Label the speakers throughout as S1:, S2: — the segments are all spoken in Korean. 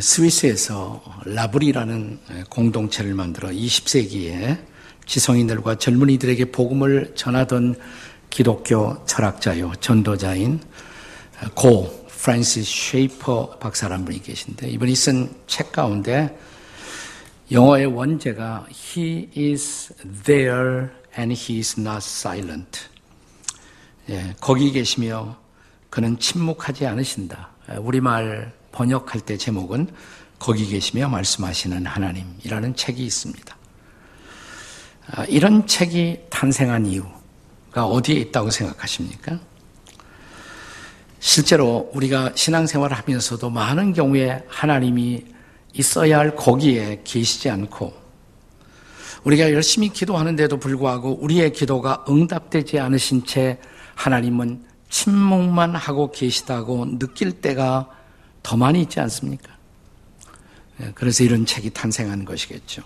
S1: 스위스에서 라브리라는 공동체를 만들어 20세기에 지성인들과 젊은이들에게 복음을 전하던 기독교 철학자요, 전도자인 고 프란시스 쉐이퍼 박사란 분이 계신데 이분이 쓴 책 가운데 영어의 원제가 He is there and he is not silent. 예, 거기 계시며 그는 침묵하지 않으신다. 우리말 번역할 때 제목은 거기 계시며 말씀하시는 하나님이라는 책이 있습니다. 아, 이런 책이 탄생한 이유가 어디에 있다고 생각하십니까? 실제로 우리가 신앙생활을 하면서도 많은 경우에 하나님이 있어야 할 거기에 계시지 않고 우리가 열심히 기도하는데도 불구하고 우리의 기도가 응답되지 않으신 채 하나님은 침묵만 하고 계시다고 느낄 때가 더 많이 있지 않습니까? 예, 그래서 이런 책이 탄생한 것이겠죠.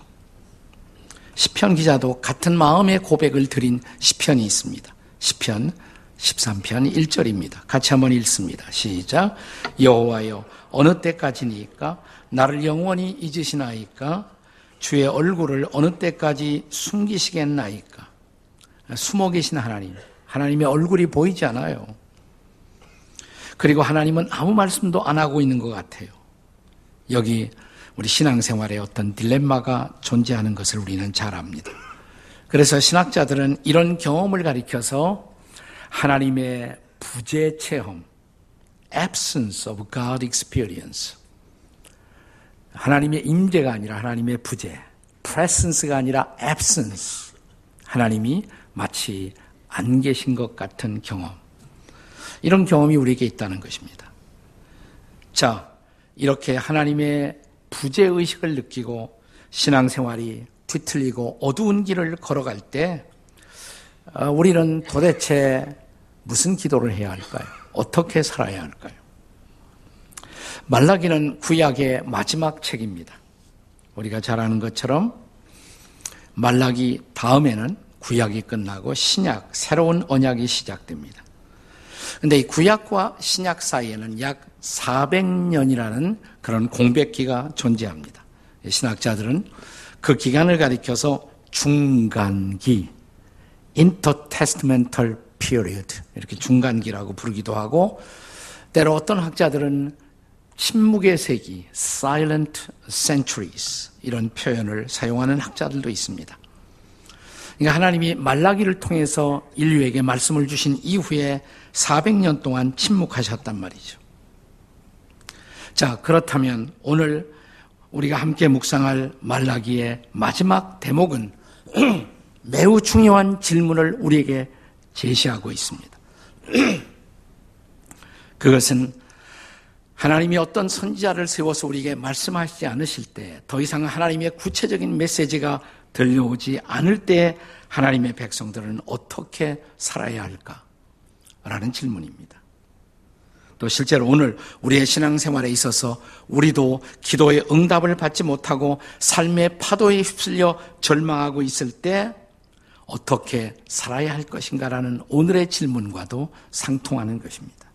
S1: 시편 기자도 같은 마음의 고백을 드린 시편이 있습니다. 시편 13편 1절입니다. 같이 한번 읽습니다. 시작. 여호와여 어느 때까지니까 나를 영원히 잊으시나이까 주의 얼굴을 어느 때까지 숨기시겠나이까 숨어 계신 하나님 하나님의 얼굴이 보이지 않아요. 그리고 하나님은 아무 말씀도 안 하고 있는 것 같아요. 여기 우리 신앙생활에 어떤 딜레마가 존재하는 것을 우리는 잘 압니다. 그래서 신학자들은 이런 경험을 가리켜서 하나님의 부재 체험, absence of God experience. 하나님의 임재가 아니라 하나님의 부재, presence가 아니라 absence. 하나님이 마치 안 계신 것 같은 경험. 이런 경험이 우리에게 있다는 것입니다. 자, 이렇게 하나님의 부재의식을 느끼고 신앙생활이 뒤틀리고 어두운 길을 걸어갈 때 어, 우리는 도대체 무슨 기도를 해야 할까요? 어떻게 살아야 할까요? 말라기는 구약의 마지막 책입니다. 우리가 잘 아는 것처럼 말라기 다음에는 구약이 끝나고 신약, 새로운 언약이 시작됩니다. 근데 이 구약과 신약 사이에는 약 400년이라는 그런 공백기가 존재합니다. 신학자들은 그 기간을 가리켜서 중간기, intertestamental period 이렇게 중간기라고 부르기도 하고 때로 어떤 학자들은 침묵의 세기, silent centuries 이런 표현을 사용하는 학자들도 있습니다. 그러니까 하나님이 말라기를 통해서 인류에게 말씀을 주신 이후에 400년 동안 침묵하셨단 말이죠. 자, 그렇다면 오늘 우리가 함께 묵상할 말라기의 마지막 대목은 매우 중요한 질문을 우리에게 제시하고 있습니다. 그것은 하나님이 어떤 선지자를 세워서 우리에게 말씀하시지 않으실 때 더 이상 하나님의 구체적인 메시지가 들려오지 않을 때 하나님의 백성들은 어떻게 살아야 할까? 라는 질문입니다. 또 실제로 오늘 우리의 신앙생활에 있어서 우리도 기도의 응답을 받지 못하고 삶의 파도에 휩쓸려 절망하고 있을 때 어떻게 살아야 할 것인가라는 오늘의 질문과도 상통하는 것입니다.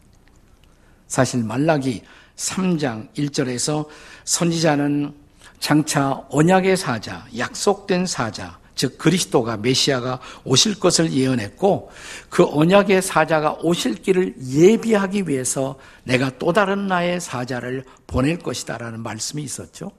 S1: 사실 말라기 3장 1절에서 선지자는 장차 언약의 사자, 약속된 사자, 즉 그리스도가 메시아가 오실 것을 예언했고 그 언약의 사자가 오실 길을 예비하기 위해서 내가 또 다른 나의 사자를 보낼 것이다라는 말씀이 있었죠.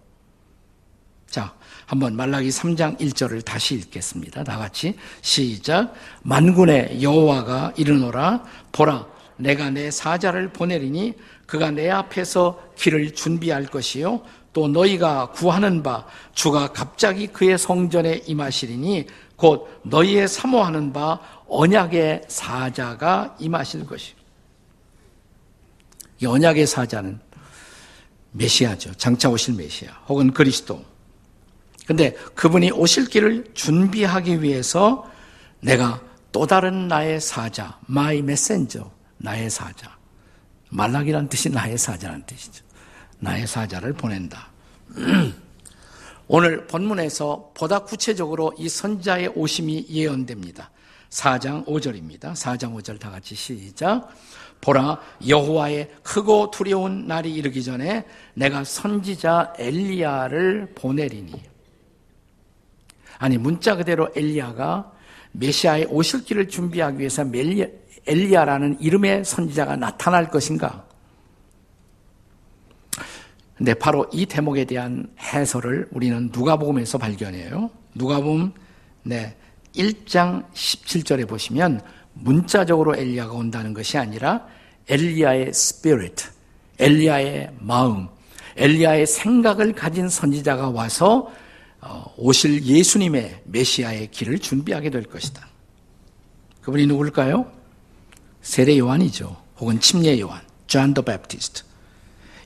S1: 자, 한번 말라기 3장 1절을 다시 읽겠습니다. 다 같이 시작. 만군의 여호와가 이르노라 보라 내가 내 사자를 보내리니 그가 내 앞에서 길을 준비할 것이요 또 너희가 구하는 바 주가 갑자기 그의 성전에 임하시리니 곧 너희의 사모하는 바 언약의 사자가 임하실 것이요. 이 언약의 사자는 메시아죠. 장차 오실 메시아 혹은 그리스도. 근데 그분이 오실 길을 준비하기 위해서 내가 또 다른 나의 사자, my messenger, 나의 사자. 말락이란 뜻이 나의 사자라는 뜻이죠. 나의 사자를 보낸다. 오늘 본문에서 보다 구체적으로 이 선자의 오심이 예언됩니다. 4장 5절입니다. 4장 5절 다 같이 시작. 보라 여호와의 크고 두려운 날이 이르기 전에 내가 선지자 엘리야를 보내리니 아니 문자 그대로 엘리야가 메시아의 오실 길을 준비하기 위해서 엘리야라는 이름의 선지자가 나타날 것인가? 근데 바로 이 대목에 대한 해설을 우리는 누가복음에서 발견해요. 누가복음 네 1장 17절에 보시면 문자적으로 엘리야가 온다는 것이 아니라 엘리야의 spirit, 엘리야의 마음, 엘리야의 생각을 가진 선지자가 와서 어, 오실 예수님의 메시아의 길을 준비하게 될 것이다. 그분이 누굴까요? 세례 요한이죠. 혹은 침례 요한, John the Baptist.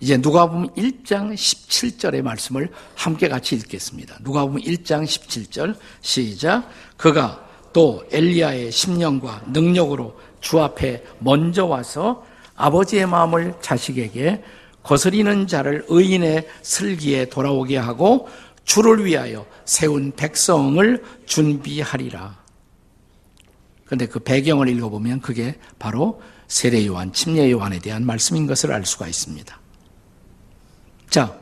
S1: 이제 누가복음 1장 17절의 말씀을 함께 같이 읽겠습니다. 누가복음 1장 17절 시작. 그가 또 엘리야의 심령과 능력으로 주 앞에 먼저 와서 아버지의 마음을 자식에게 거스리는 자를 의인의 슬기에 돌아오게 하고 주를 위하여 세운 백성을 준비하리라. 그런데 그 배경을 읽어보면 그게 바로 세례 요한, 침례 요한에 대한 말씀인 것을 알 수가 있습니다. 자,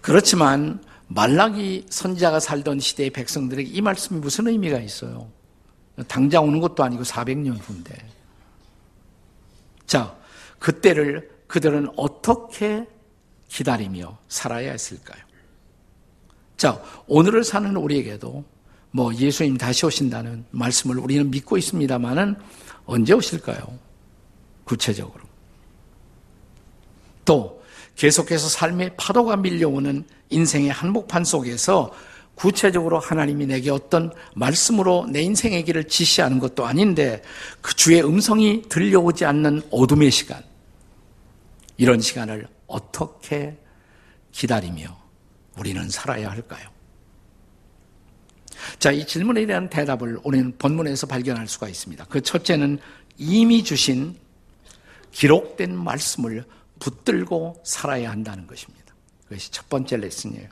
S1: 그렇지만 말라기 선지자가 살던 시대의 백성들에게 이 말씀이 무슨 의미가 있어요? 당장 오는 것도 아니고 400년 후인데. 자, 그때를 그들은 어떻게 기다리며 살아야 했을까요? 자, 오늘을 사는 우리에게도 뭐 예수님 다시 오신다는 말씀을 우리는 믿고 있습니다만은 언제 오실까요? 구체적으로. 또 계속해서 삶의 파도가 밀려오는 인생의 한복판 속에서 구체적으로 하나님이 내게 어떤 말씀으로 내 인생의 길을 지시하는 것도 아닌데 그 주의 음성이 들려오지 않는 어둠의 시간. 이런 시간을 어떻게 기다리며 우리는 살아야 할까요? 자, 이 질문에 대한 대답을 오늘 본문에서 발견할 수가 있습니다. 그 첫째는 이미 주신 기록된 말씀을 붙들고 살아야 한다는 것입니다. 그것이 첫 번째 레슨이에요.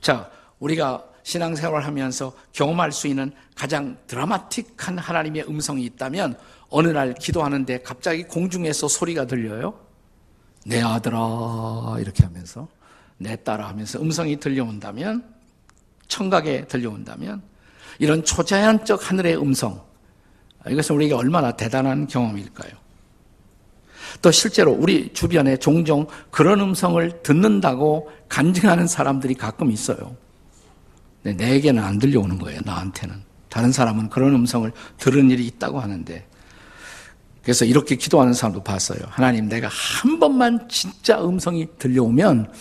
S1: 자, 우리가 신앙생활을 하면서 경험할 수 있는 가장 드라마틱한 하나님의 음성이 있다면 어느 날 기도하는데 갑자기 공중에서 소리가 들려요. 내 아들아 이렇게 하면서 내 딸아 하면서 음성이 들려온다면 청각에 들려온다면 이런 초자연적 하늘의 음성 이것은 우리에게 얼마나 대단한 경험일까요? 또 실제로 우리 주변에 종종 그런 음성을 듣는다고 간증하는 사람들이 가끔 있어요. 내게는 안 들려오는 거예요, 나한테는. 다른 사람은 그런 음성을 들은 일이 있다고 하는데. 그래서 이렇게 기도하는 사람도 봤어요. 하나님, 내가 한 번만 진짜 음성이 들려오면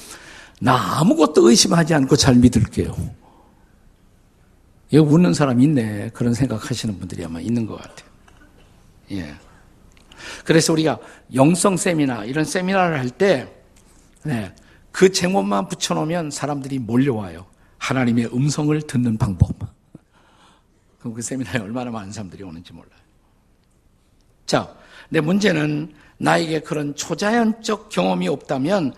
S1: 나 아무것도 의심하지 않고 잘 믿을게요. 여기 웃는 사람 있네. 그런 생각하시는 분들이 아마 있는 것 같아요. 예. 그래서 우리가 영성 세미나 이런 세미나를 할 때, 네, 그 제목만 붙여놓으면 사람들이 몰려와요. 하나님의 음성을 듣는 방법. 그럼 그 세미나에 얼마나 많은 사람들이 오는지 몰라요. 자, 내 문제는 나에게 그런 초자연적 경험이 없다면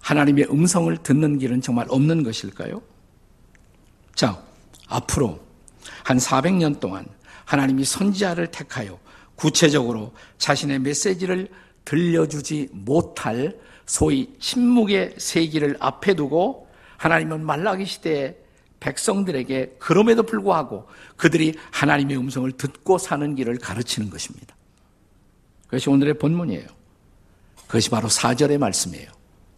S1: 하나님의 음성을 듣는 길은 정말 없는 것일까요? 자, 앞으로 한 400년 동안 하나님이 선지자를 택하여 구체적으로 자신의 메시지를 들려주지 못할 소위 침묵의 세기를 앞에 두고 하나님은 말라기 시대의 백성들에게 그럼에도 불구하고 그들이 하나님의 음성을 듣고 사는 길을 가르치는 것입니다. 그것이 오늘의 본문이에요. 그것이 바로 4절의 말씀이에요.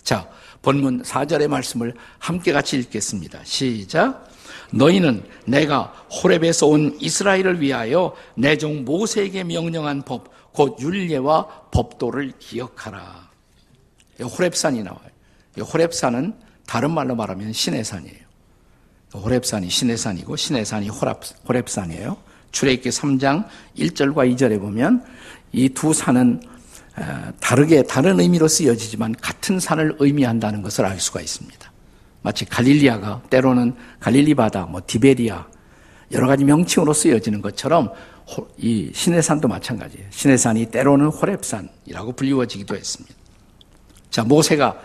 S1: 자, 본문 4절의 말씀을 함께 같이 읽겠습니다. 시작. 너희는 내가 호렙에서 온 이스라엘을 위하여 내 종 모세에게 명령한 법, 곧 율례와 법도를 기억하라. 호렙산이 나와요. 호렙산은 다른 말로 말하면 신의 산이에요. 호렙산이 신의 산이고 신의 산이 호렙산이에요. 출애굽기 3장 1절과 2절에 보면 이 두 산은 다르게 다른 의미로 쓰여지지만 같은 산을 의미한다는 것을 알 수가 있습니다. 마치 갈릴리아가 때로는 갈릴리 바다, 뭐 디베리아 여러 가지 명칭으로 쓰여지는 것처럼 이 시내산도 마찬가지예요. 시내산이 때로는 호랩산이라고 불리워지기도 했습니다. 자, 모세가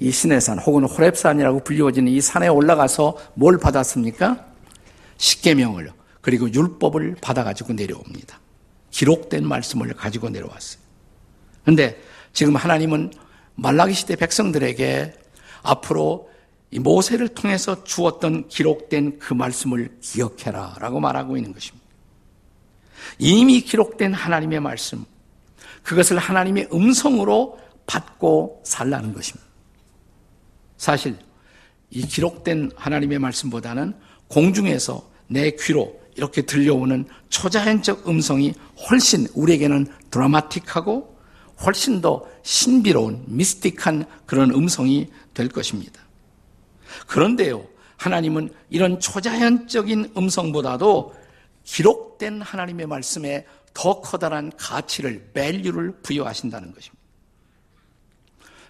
S1: 이 시내산 혹은 호랩산이라고 불리워지는 이 산에 올라가서 뭘 받았습니까? 십계명을 그리고 율법을 받아 가지고 내려옵니다. 기록된 말씀을 가지고 내려왔어요. 근데 지금 하나님은 말라기 시대 백성들에게 앞으로 모세를 통해서 주었던 기록된 그 말씀을 기억해라 라고 말하고 있는 것입니다. 이미 기록된 하나님의 말씀, 그것을 하나님의 음성으로 받고 살라는 것입니다. 사실 이 기록된 하나님의 말씀보다는 공중에서 내 귀로 이렇게 들려오는 초자연적 음성이 훨씬 우리에게는 드라마틱하고 훨씬 더 신비로운 미스틱한 그런 음성이 될 것입니다. 그런데요, 하나님은 이런 초자연적인 음성보다도 기록된 하나님의 말씀에 더 커다란 가치를, 밸류를 부여하신다는 것입니다.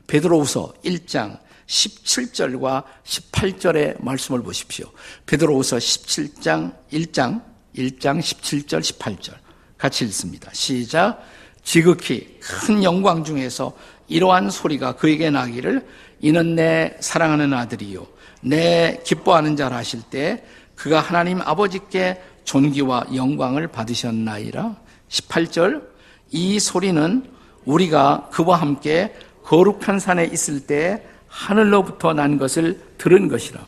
S1: 베드로후서 1장 17절과 18절의 말씀을 보십시오. 베드로후서 17장 1장 1장 17절 18절 같이 읽습니다. 시작 지극히 큰 영광 중에서 이러한 소리가 그에게 나기를 이는 내 사랑하는 아들이요 내 기뻐하는 자라 하실 때 그가 하나님 아버지께 존귀와 영광을 받으셨나이라 18절 이 소리는 우리가 그와 함께 거룩한 산에 있을 때 하늘로부터 난 것을 들은 것이라.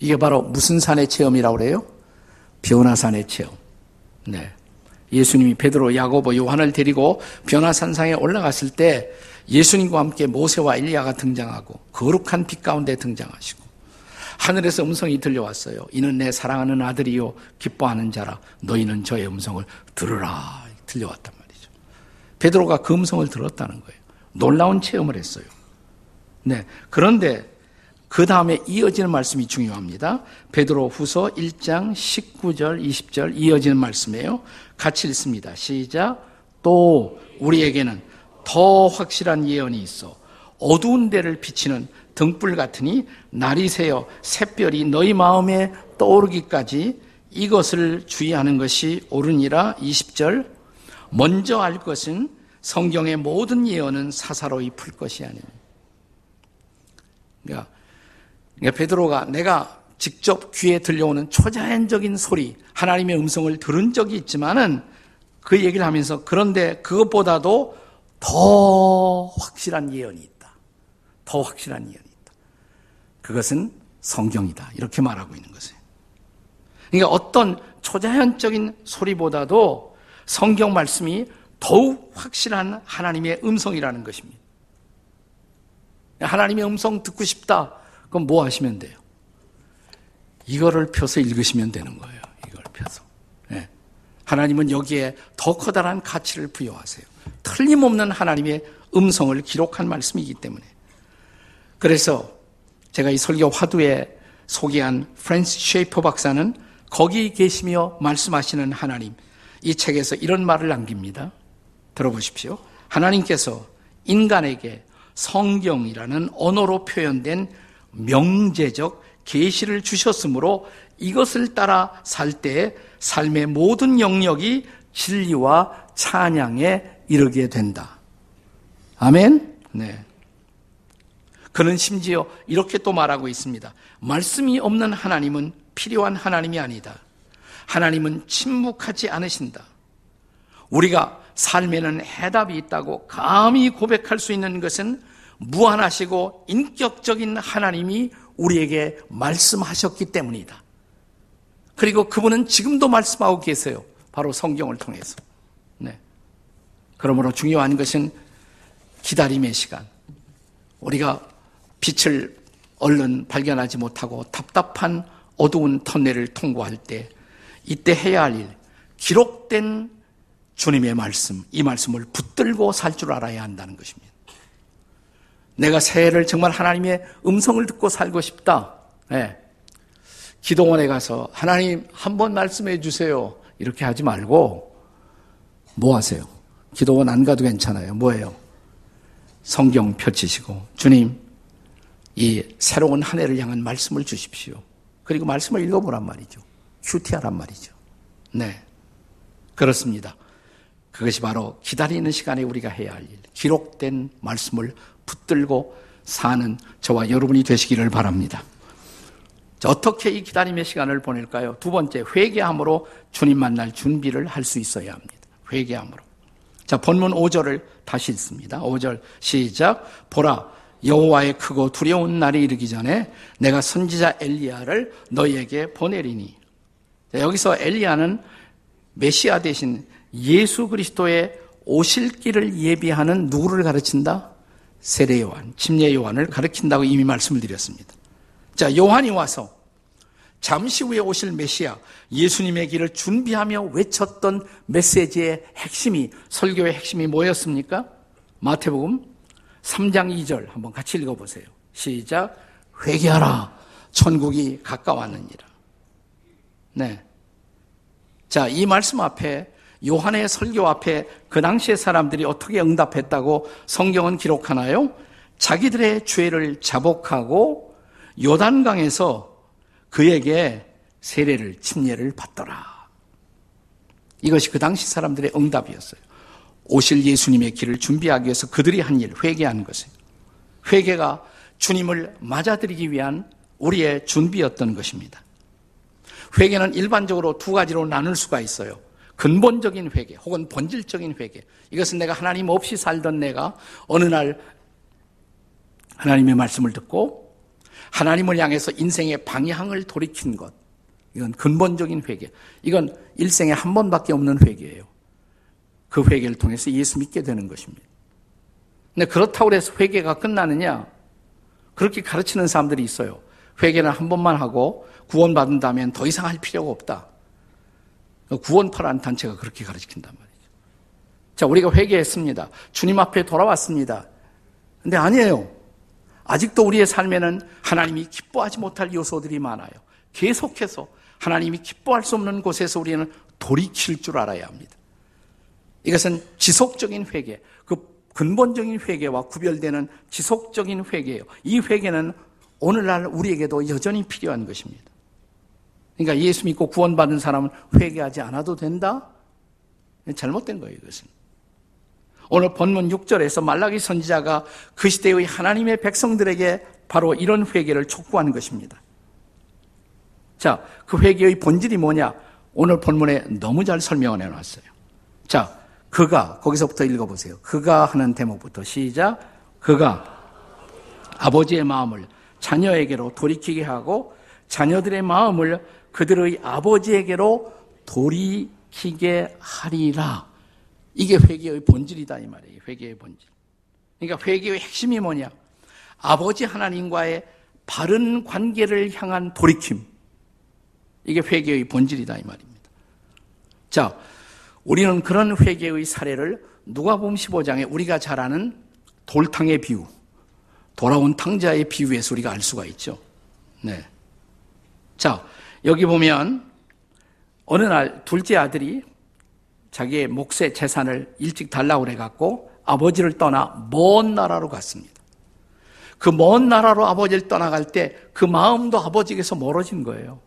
S1: 이게 바로 무슨 산의 체험이라고 그래요? 변화산의 체험. 네. 예수님이 베드로, 야고보, 요한을 데리고 변화산상에 올라갔을 때 예수님과 함께 모세와 일리야가 등장하고 거룩한 빛 가운데 등장하시고 하늘에서 음성이 들려왔어요. 이는 내 사랑하는 아들이요 기뻐하는 자라 너희는 저의 음성을 들으라 들려왔단 말이죠. 베드로가 그 음성을 들었다는 거예요. 놀라운 체험을 했어요. 네. 그런데 그 다음에 이어지는 말씀이 중요합니다. 베드로 후서 1장 19절, 20절 이어지는 말씀이에요. 같이 읽습니다. 시작. 또 우리에게는 더 확실한 예언이 있어. 어두운 데를 비치는 등불 같으니 날이 새어 샛별이 너희 마음에 떠오르기까지 이것을 주의하는 것이 옳으니라. 20절. 먼저 알 것은 성경의 모든 예언은 사사로이 풀 것이 아니니. 그러니까, 그러니까 베드로가 내가 직접 귀에 들려오는 초자연적인 소리, 하나님의 음성을 들은 적이 있지만은 그 얘기를 하면서 그런데 그것보다도 더 확실한 예언이 있다. 더 확실한 예언이 있다. 그것은 성경이다. 이렇게 말하고 있는 것이에요. 그러니까 어떤 초자연적인 소리보다도 성경 말씀이 더욱 확실한 하나님의 음성이라는 것입니다. 하나님의 음성 듣고 싶다. 그럼 뭐 하시면 돼요? 이거를 펴서 읽으시면 되는 거예요. 이걸 펴서. 네. 하나님은 여기에 더 커다란 가치를 부여하세요. 틀림없는 하나님의 음성을 기록한 말씀이기 때문에. 그래서 제가 이 설교 화두에 소개한 프란시스 쉐이퍼 박사는 거기 계시며 말씀하시는 하나님, 이 책에서 이런 말을 남깁니다. 들어보십시오. 하나님께서 인간에게 성경이라는 언어로 표현된 명제적 계시를 주셨으므로 이것을 따라 살때 삶의 모든 영역이 진리와 찬양에 이르게 된다. 아멘? 네. 그는 심지어 이렇게 또 말하고 있습니다. 말씀이 없는 하나님은 필요한 하나님이 아니다. 하나님은 침묵하지 않으신다. 우리가 삶에는 해답이 있다고 감히 고백할 수 있는 것은 무한하시고 인격적인 하나님이 우리에게 말씀하셨기 때문이다. 그리고 그분은 지금도 말씀하고 계세요. 바로 성경을 통해서. 네. 그러므로 중요한 것은 기다림의 시간. 우리가 빛을 얼른 발견하지 못하고 답답한 어두운 터널을 통과할 때 이때 해야 할 일, 기록된 주님의 말씀, 이 말씀을 붙들고 살 줄 알아야 한다는 것입니다. 내가 새해를 정말 하나님의 음성을 듣고 살고 싶다. 네. 기도원에 가서 하나님 한 번 말씀해 주세요. 이렇게 하지 말고 뭐 하세요? 기도원 안 가도 괜찮아요. 뭐예요? 성경 펼치시고 주님 이 새로운 한 해를 향한 말씀을 주십시오. 그리고 말씀을 읽어보란 말이죠. 큐티하란 말이죠. 네. 그렇습니다. 그것이 바로 기다리는 시간에 우리가 해야 할 일. 기록된 말씀을 붙들고 사는 저와 여러분이 되시기를 바랍니다. 자, 어떻게 이 기다림의 시간을 보낼까요? 두 번째, 회개함으로 주님 만날 준비를 할 수 있어야 합니다. 회개함으로. 자, 본문 5절을 다시 읽습니다. 5절 시작. 보라, 여호와의 크고 두려운 날이 이르기 전에 내가 선지자 엘리야를 너희에게 보내리니. 자, 여기서 엘리야는 메시아 대신 예수 그리스도의 오실 길을 예비하는 누구를 가르친다? 세례 요한, 침례 요한을 가르친다고 이미 말씀을 드렸습니다. 자, 요한이 와서 잠시 후에 오실 메시아 예수님의 길을 준비하며 외쳤던 메시지의 핵심이 설교의 핵심이 뭐였습니까? 마태복음 3장 2절 한번 같이 읽어 보세요. 시작. 회개하라. 천국이 가까웠느니라. 네. 자, 이 말씀 앞에 요한의 설교 앞에 그 당시의 사람들이 어떻게 응답했다고 성경은 기록하나요? 자기들의 죄를 자복하고 요단강에서 그에게 세례를 침례를 받더라. 이것이 그 당시 사람들의 응답이었어요. 오실 예수님의 길을 준비하기 위해서 그들이 한 일, 회개한 것을. 회개가 주님을 맞아들이기 위한 우리의 준비였던 것입니다. 회개는 일반적으로 두 가지로 나눌 수가 있어요. 근본적인 회개 혹은 본질적인 회개. 이것은 내가 하나님 없이 살던 내가 어느 날 하나님의 말씀을 듣고 하나님을 향해서 인생의 방향을 돌이킨 것. 이건 근본적인 회개. 이건 일생에 한 번밖에 없는 회개예요. 그 회개를 통해서 예수 믿게 되는 것입니다. 근데 그렇다고 해서 회개가 끝나느냐? 그렇게 가르치는 사람들이 있어요. 회개는 한 번만 하고 구원받은다면 더 이상 할 필요가 없다. 구원파라는 단체가 그렇게 가르친단 말이죠. 자, 우리가 회개했습니다. 주님 앞에 돌아왔습니다. 근데 아니에요. 아직도 우리의 삶에는 하나님이 기뻐하지 못할 요소들이 많아요. 계속해서 하나님이 기뻐할 수 없는 곳에서 우리는 돌이킬 줄 알아야 합니다. 이것은 지속적인 회개, 그 근본적인 회개와 구별되는 지속적인 회개예요. 이 회개는 오늘날 우리에게도 여전히 필요한 것입니다. 그러니까 예수 믿고 구원받은 사람은 회개하지 않아도 된다? 잘못된 거예요, 이것은. 오늘 본문 6절에서 말라기 선지자가 그 시대의 하나님의 백성들에게 바로 이런 회개를 촉구하는 것입니다. 자, 그 회개의 본질이 뭐냐? 오늘 본문에 너무 잘 설명을 해놨어요. 자, 그가, 거기서부터 읽어 보세요. 그가 하는 대목부터 시작. 그가 아버지의 마음을 자녀에게로 돌이키게 하고 자녀들의 마음을 그들의 아버지에게로 돌이키게 하리라. 이게 회개의 본질이다 이 말이에요. 회개의 본질. 그러니까 회개의 핵심이 뭐냐? 아버지 하나님과의 바른 관계를 향한 돌이킴. 이게 회개의 본질이다 이 말입니다. 자, 우리는 그런 회개의 사례를 누가복음 15장에 우리가 잘 아는 돌탕의 비유, 돌아온 탕자의 비유에서 우리가 알 수가 있죠. 네. 자, 여기 보면 어느 날 둘째 아들이 자기의 몫의 재산을 일찍 달라고 그래갖고 아버지를 떠나 먼 나라로 갔습니다. 그 먼 나라로 아버지를 떠나갈 때 그 마음도 아버지에게서 멀어진 거예요.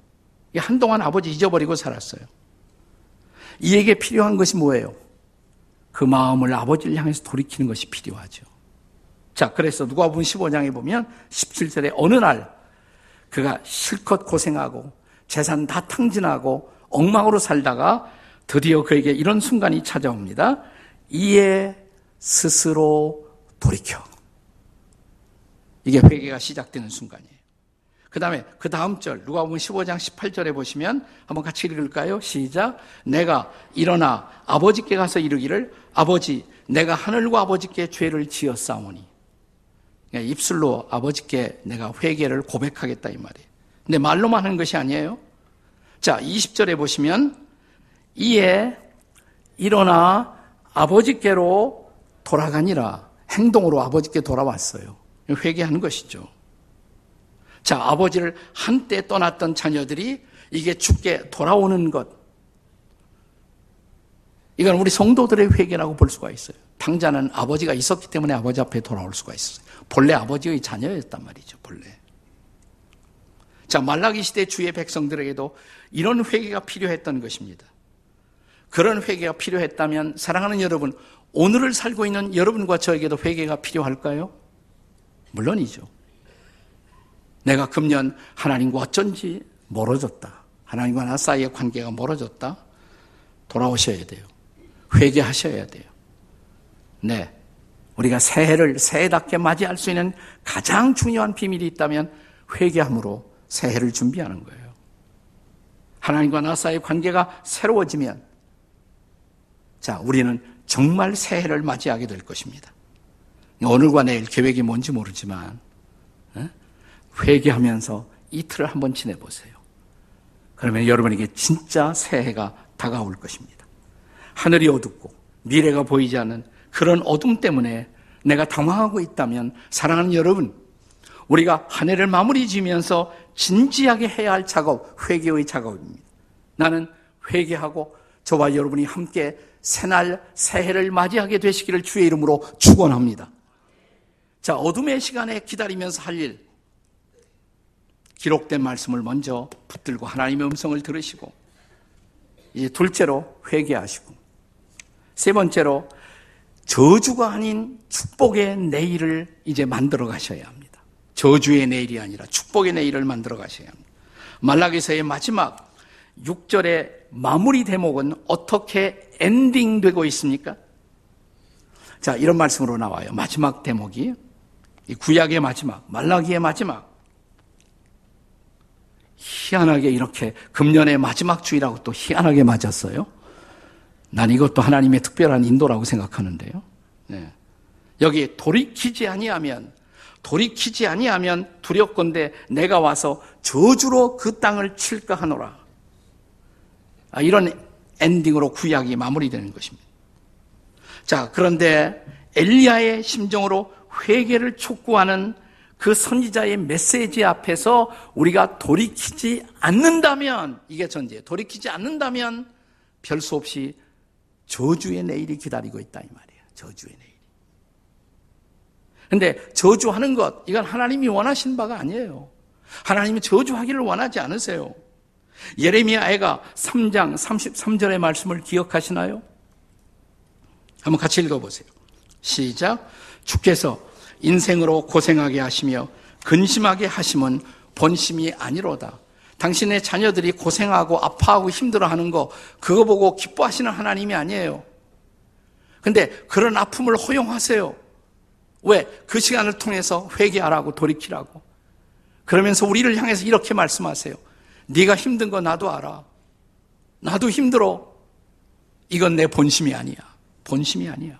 S1: 한동안 아버지 잊어버리고 살았어요. 이에게 필요한 것이 뭐예요? 그 마음을 아버지를 향해서 돌이키는 것이 필요하죠. 자, 그래서 누가복음 15장에 보면 17절에 어느 날 그가 실컷 고생하고 재산 다 탕진하고 엉망으로 살다가 드디어 그에게 이런 순간이 찾아옵니다. 이에 스스로 돌이켜. 이게 회개가 시작되는 순간이에요. 그 다음에 그 다음 절 누가복음 15장 18절에 보시면 한번 같이 읽을까요? 시작. 내가 일어나 아버지께 가서 이르기를 아버지 내가 하늘과 아버지께 죄를 지었사오니 그러니까 입술로 아버지께 내가 회개를 고백하겠다 이 말이에요. 근데 말로만 하는 것이 아니에요. 자, 20절에 보시면 이에 일어나 아버지께로 돌아가니라. 행동으로 아버지께 돌아왔어요. 회개하는 것이죠. 자, 아버지를 한때 떠났던 자녀들이 이게 죽게 돌아오는 것. 이건 우리 성도들의 회개라고 볼 수가 있어요. 당자는 아버지가 있었기 때문에 아버지 앞에 돌아올 수가 있어요. 본래 아버지의 자녀였단 말이죠, 본래. 자, 말라기 시대 주의 백성들에게도 이런 회개가 필요했던 것입니다. 그런 회개가 필요했다면 사랑하는 여러분, 오늘을 살고 있는 여러분과 저에게도 회개가 필요할까요? 물론이죠. 내가 금년 하나님과 어쩐지 멀어졌다. 하나님과 나 사이의 관계가 멀어졌다. 돌아오셔야 돼요. 회개하셔야 돼요. 네. 우리가 새해를 새해답게 맞이할 수 있는 가장 중요한 비밀이 있다면 회개함으로 새해를 준비하는 거예요. 하나님과 나 사이의 관계가 새로워지면 자, 우리는 정말 새해를 맞이하게 될 것입니다. 오늘과 내일 계획이 뭔지 모르지만 회개하면서 이틀을 한번 지내보세요. 그러면 여러분에게 진짜 새해가 다가올 것입니다. 하늘이 어둡고 미래가 보이지 않는 그런 어둠 때문에 내가 당황하고 있다면 사랑하는 여러분, 우리가 한 해를 마무리 지면서 진지하게 해야 할 작업, 회개의 작업입니다. 나는 회개하고 저와 여러분이 함께 새날 새해를 맞이하게 되시기를 주의 이름으로 축원합니다. 자, 어둠의 시간에 기다리면서 할 일. 기록된 말씀을 먼저 붙들고 하나님의 음성을 들으시고 이제 둘째로 회개하시고 세 번째로 저주가 아닌 축복의 내일을 이제 만들어 가셔야 합니다. 저주의 내일이 아니라 축복의 내일을 만들어 가셔야 합니다. 말라기서의 마지막 6절의 마무리 대목은 어떻게 엔딩되고 있습니까? 자, 이런 말씀으로 나와요. 마지막 대목이 구약의 마지막, 말라기의 마지막. 희한하게 이렇게 금년의 마지막 주이라고 또 희한하게 맞았어요. 난 이것도 하나님의 특별한 인도라고 생각하는데요. 네. 여기 돌이키지 아니하면 돌이키지 아니하면 두렵건대 내가 와서 저주로 그 땅을 칠까 하노라. 아, 이런 엔딩으로 구약이 마무리되는 것입니다. 자, 그런데 엘리야의 심정으로 회개를 촉구하는 그 선지자의 메시지 앞에서 우리가 돌이키지 않는다면 이게 전제. 돌이키지 않는다면 별 수 없이 저주의 내일이 기다리고 있다 이 말이에요. 저주의 내일. 근데 저주하는 것 이건 하나님이 원하신 바가 아니에요. 하나님이 저주하기를 원하지 않으세요. 예레미야 애가 3장 33절의 말씀을 기억하시나요? 한번 같이 읽어보세요. 시작. 주께서 인생으로 고생하게 하시며 근심하게 하심은 본심이 아니로다. 당신의 자녀들이 고생하고 아파하고 힘들어하는 거 그거 보고 기뻐하시는 하나님이 아니에요. 근데 그런 아픔을 허용하세요. 왜? 그 시간을 통해서 회개하라고 돌이키라고. 그러면서 우리를 향해서 이렇게 말씀하세요. 네가 힘든 거 나도 알아. 나도 힘들어. 이건 내 본심이 아니야. 본심이 아니야.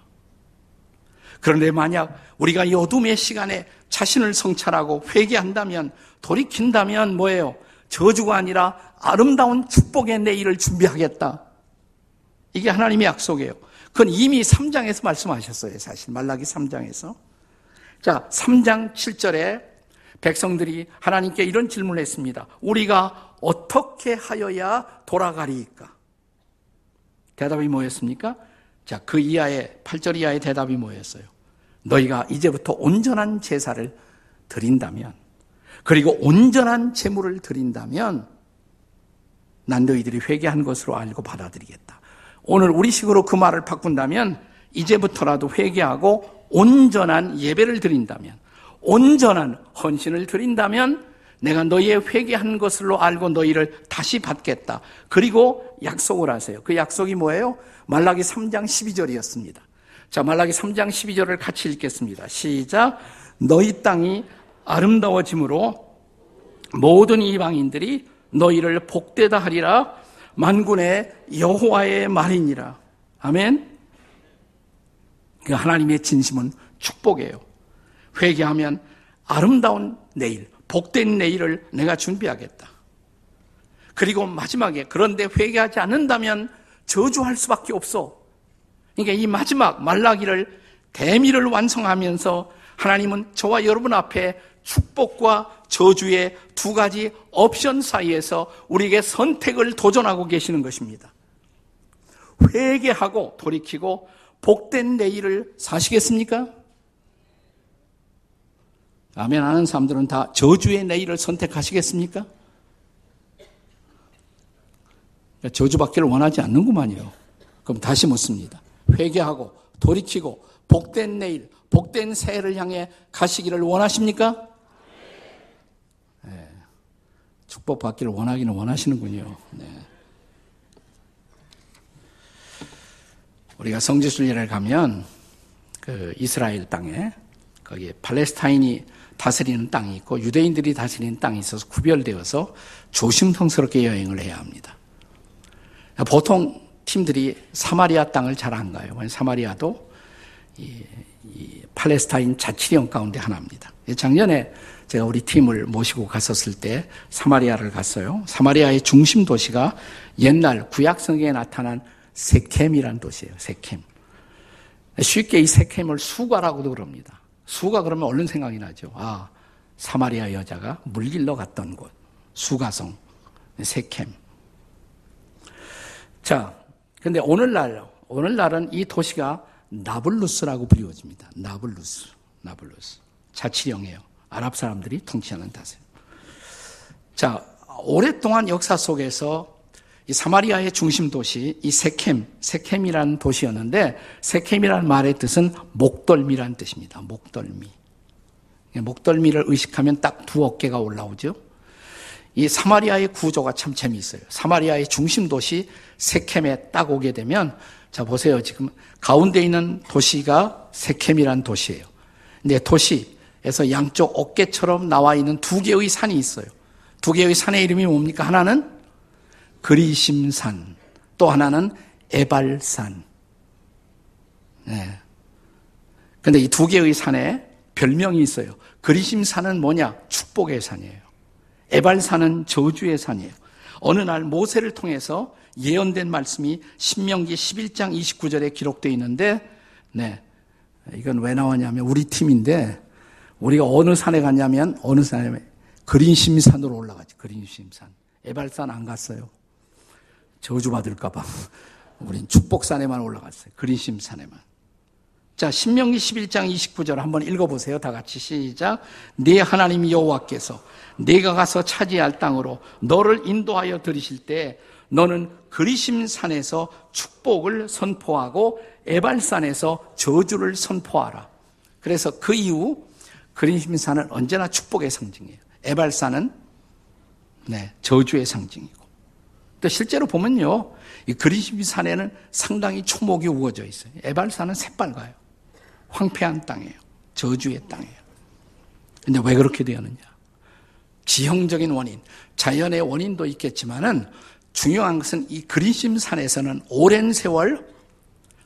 S1: 그런데 만약 우리가 이 어둠의 시간에 자신을 성찰하고 회개한다면 돌이킨다면 뭐예요? 저주가 아니라 아름다운 축복의 내일을 준비하겠다. 이게 하나님의 약속이에요. 그건 이미 3장에서 말씀하셨어요. 사실 말라기 3장에서. 자, 3장 7절에 백성들이 하나님께 이런 질문을 했습니다. 우리가 어떻게 하여야 돌아가리까? 대답이 뭐였습니까? 자, 그 이하의 8절 이하의 대답이 뭐였어요? 너희가 이제부터 온전한 제사를 드린다면 그리고 온전한 제물을 드린다면 난 너희들이 회개한 것으로 알고 받아들이겠다. 오늘 우리식으로 그 말을 바꾼다면 이제부터라도 회개하고 온전한 예배를 드린다면 온전한 헌신을 드린다면 내가 너희의 회개한 것으로 알고 너희를 다시 받겠다. 그리고 약속을 하세요. 그 약속이 뭐예요? 말라기 3장 12절이었습니다. 자, 말라기 3장 12절을 같이 읽겠습니다. 시작. 너희 땅이 아름다워짐으로 모든 이방인들이 너희를 복되다 하리라 만군의 여호와의 말이니라. 아멘. 그 하나님의 진심은 축복이에요. 회개하면 아름다운 내일, 복된 내일을 내가 준비하겠다. 그리고 마지막에 그런데 회개하지 않는다면 저주할 수밖에 없어. 그러니까 이 마지막 말라기를 대미를 완성하면서 하나님은 저와 여러분 앞에 축복과 저주의 두 가지 옵션 사이에서 우리에게 선택을 도전하고 계시는 것입니다. 회개하고 돌이키고 복된 내일을 사시겠습니까? 아멘 하는 사람들은 다 저주의 내일을 선택하시겠습니까? 저주받기를 원하지 않는구만요. 그럼 다시 묻습니다. 회개하고 돌이키고 복된 내일, 복된 새해를 향해 가시기를 원하십니까? 축복받기를 원하기는 원하시는군요. 네. 우리가 성지순례를 가면 그 이스라엘 땅에 거기에 팔레스타인이 다스리는 땅이 있고 유대인들이 다스리는 땅이 있어서 구별되어서 조심성스럽게 여행을 해야 합니다. 보통 팀들이 사마리아 땅을 잘 안 가요. 사마리아도 이, 이 팔레스타인 자치령 가운데 하나입니다. 작년에 제가 우리 팀을 모시고 갔었을 때 사마리아를 갔어요. 사마리아의 중심 도시가 옛날 구약 성경에 나타난 세켐이라는 도시예요. 세켐. 쉽게 이 세켐을 수가라고도 그럽니다. 수가 그러면 얼른 생각이 나죠. 아, 사마리아 여자가 물길러 갔던 곳. 수가성. 세켐. 자, 근데 오늘날, 오늘날은 이 도시가 나블루스라고 불리워집니다. 나블루스. 나블루스. 자치령이에요. 아랍 사람들이 통치하는 다세. 자, 오랫동안 역사 속에서 이 사마리아의 중심 도시 이 세켐, 세켐이라는 도시였는데 세켐이라는 말의 뜻은 목덜미라는 뜻입니다. 목덜미. 목덜미를 의식하면 딱 두 어깨가 올라오죠. 이 사마리아의 구조가 참 재미있어요. 사마리아의 중심 도시 세켐에 딱 오게 되면 자 보세요. 지금 가운데 있는 도시가 세켐이라는 도시예요. 근데 도시에서 양쪽 어깨처럼 나와 있는 두 개의 산이 있어요. 두 개의 산의 이름이 뭡니까? 하나는 그리심산, 또 하나는 에발산. 네. 근데 이 두 개의 산에 별명이 있어요. 그리심산은 뭐냐? 축복의 산이에요. 에발산은 저주의 산이에요. 어느 날 모세를 통해서 예언된 말씀이 신명기 11장 29절에 기록되어 있는데, 네. 이건 왜 나왔냐면 우리 팀인데, 우리가 어느 산에 갔냐면, 어느 산에 그린심산으로 올라가지. 그린심산. 에발산 안 갔어요. 저주받을까봐. 우린 축복산에만 올라갔어요. 그리심산에만. 자, 신명기 11장 29절 한번 읽어보세요. 다 같이 시작. 네 하나님 여호와께서 네가 가서 차지할 땅으로 너를 인도하여 들이실 때 너는 그리심산에서 축복을 선포하고 에발산에서 저주를 선포하라. 그래서 그 이후 그리심산은 언제나 축복의 상징이에요. 에발산은 네, 저주의 상징이고. 또 실제로 보면요. 이 그리심 산에는 상당히 초목이 우거져 있어요. 에발산은 새빨가요. 황폐한 땅이에요. 저주의 땅이에요. 근데 왜 그렇게 되었느냐? 지형적인 원인, 자연의 원인도 있겠지만은 중요한 것은 이 그리심 산에서는 오랜 세월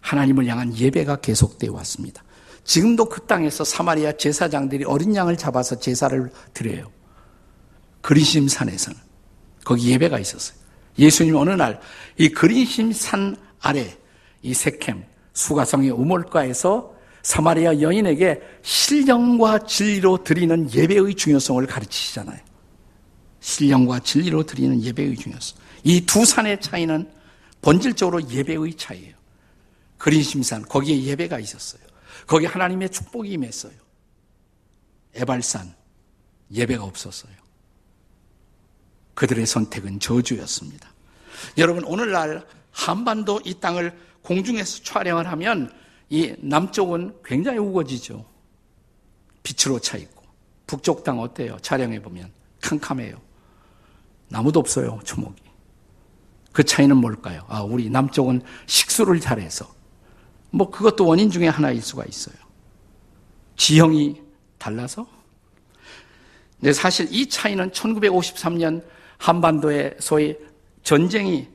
S1: 하나님을 향한 예배가 계속되어 왔습니다. 지금도 그 땅에서 사마리아 제사장들이 어린 양을 잡아서 제사를 드려요. 그리심 산에서는. 거기 예배가 있었어요. 예수님 어느 날 이 그리심 산 아래 이 세캠 수가성의 우물가에서 사마리아 여인에게 신령과 진리로 드리는 예배의 중요성을 가르치시잖아요. 신령과 진리로 드리는 예배의 중요성. 이 두 산의 차이는 본질적으로 예배의 차이예요. 그린심산 거기에 예배가 있었어요. 거기 하나님의 축복이 임했어요. 에발산 예배가 없었어요. 그들의 선택은 저주였습니다. 여러분 오늘날 한반도 이 땅을 공중에서 촬영을 하면 이 남쪽은 굉장히 우거지죠. 빛으로 차 있고 북쪽 땅 어때요? 촬영해 보면 캄캄해요. 나무도 없어요. 초목이. 그 차이는 뭘까요? 아, 우리 남쪽은 식수를 잘해서 뭐 그것도 원인 중에 하나일 수가 있어요. 지형이 달라서. 근데 사실 이 차이는 1953년 한반도의 소위 전쟁이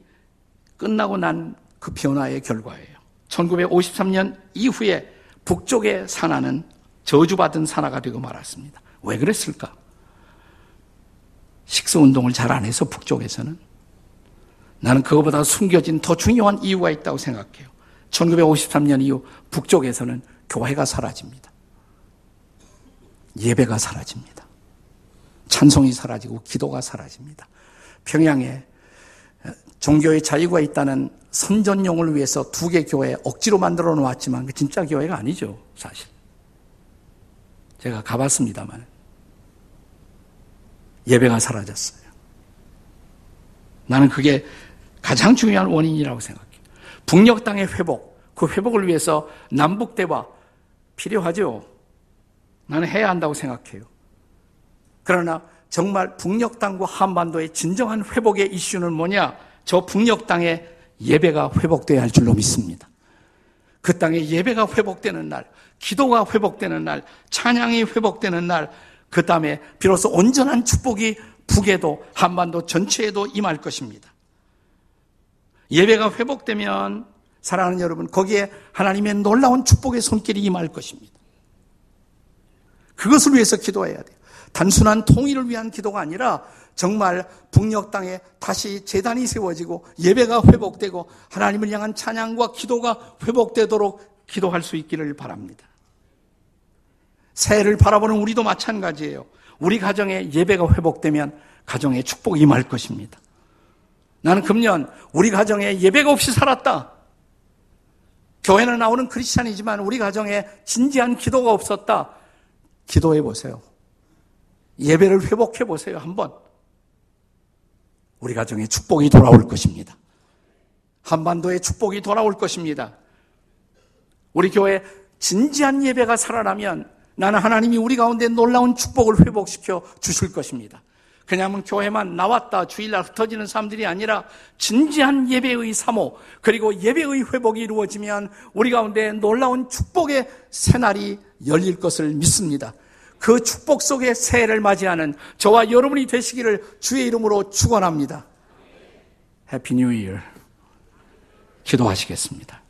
S1: 끝나고 난 그 변화의 결과예요. 1953년 이후에 북쪽의 산하는 저주받은 산하가 되고 말았습니다. 왜 그랬을까? 식수운동을 잘 안 해서 북쪽에서는 나는 그것보다 숨겨진 더 중요한 이유가 있다고 생각해요. 1953년 이후 북쪽에서는 교회가 사라집니다. 예배가 사라집니다. 찬송이 사라지고 기도가 사라집니다. 평양에 종교의 자유가 있다는 선전용을 위해서 두 개 교회 억지로 만들어 놓았지만 그 진짜 교회가 아니죠, 사실. 제가 가봤습니다만. 예배가 사라졌어요. 나는 그게 가장 중요한 원인이라고 생각해요. 북녘 땅의 회복, 그 회복을 위해서 남북 대화 필요하죠. 나는 해야 한다고 생각해요. 그러나 정말 북녘 땅과 한반도의 진정한 회복의 이슈는 뭐냐? 저 북녘 땅에 예배가 회복돼야 할 줄로 믿습니다. 그 땅에 예배가 회복되는 날, 기도가 회복되는 날, 찬양이 회복되는 날, 그 다음에 비로소 온전한 축복이 북에도 한반도 전체에도 임할 것입니다. 예배가 회복되면 사랑하는 여러분, 거기에 하나님의 놀라운 축복의 손길이 임할 것입니다. 그것을 위해서 기도해야 돼요. 단순한 통일을 위한 기도가 아니라 정말 북녘 땅에 다시 재단이 세워지고 예배가 회복되고 하나님을 향한 찬양과 기도가 회복되도록 기도할 수 있기를 바랍니다. 새해를 바라보는 우리도 마찬가지예요. 우리 가정에 예배가 회복되면 가정에 축복이 임할 것입니다. 나는 금년 우리 가정에 예배가 없이 살았다. 교회는 나오는 크리스찬이지만 우리 가정에 진지한 기도가 없었다. 기도해 보세요. 예배를 회복해 보세요. 한번. 우리 가정에 축복이 돌아올 것입니다. 한반도에 축복이 돌아올 것입니다. 우리 교회 진지한 예배가 살아나면 나는 하나님이 우리 가운데 놀라운 축복을 회복시켜 주실 것입니다. 그냥 교회만 나왔다 주일날 흩어지는 사람들이 아니라 진지한 예배의 사모 그리고 예배의 회복이 이루어지면 우리 가운데 놀라운 축복의 새날이 열릴 것을 믿습니다. 그 축복 속의 새해를 맞이하는 저와 여러분이 되시기를 주의 이름으로 축원합니다. Happy New Year. 기도하시겠습니다.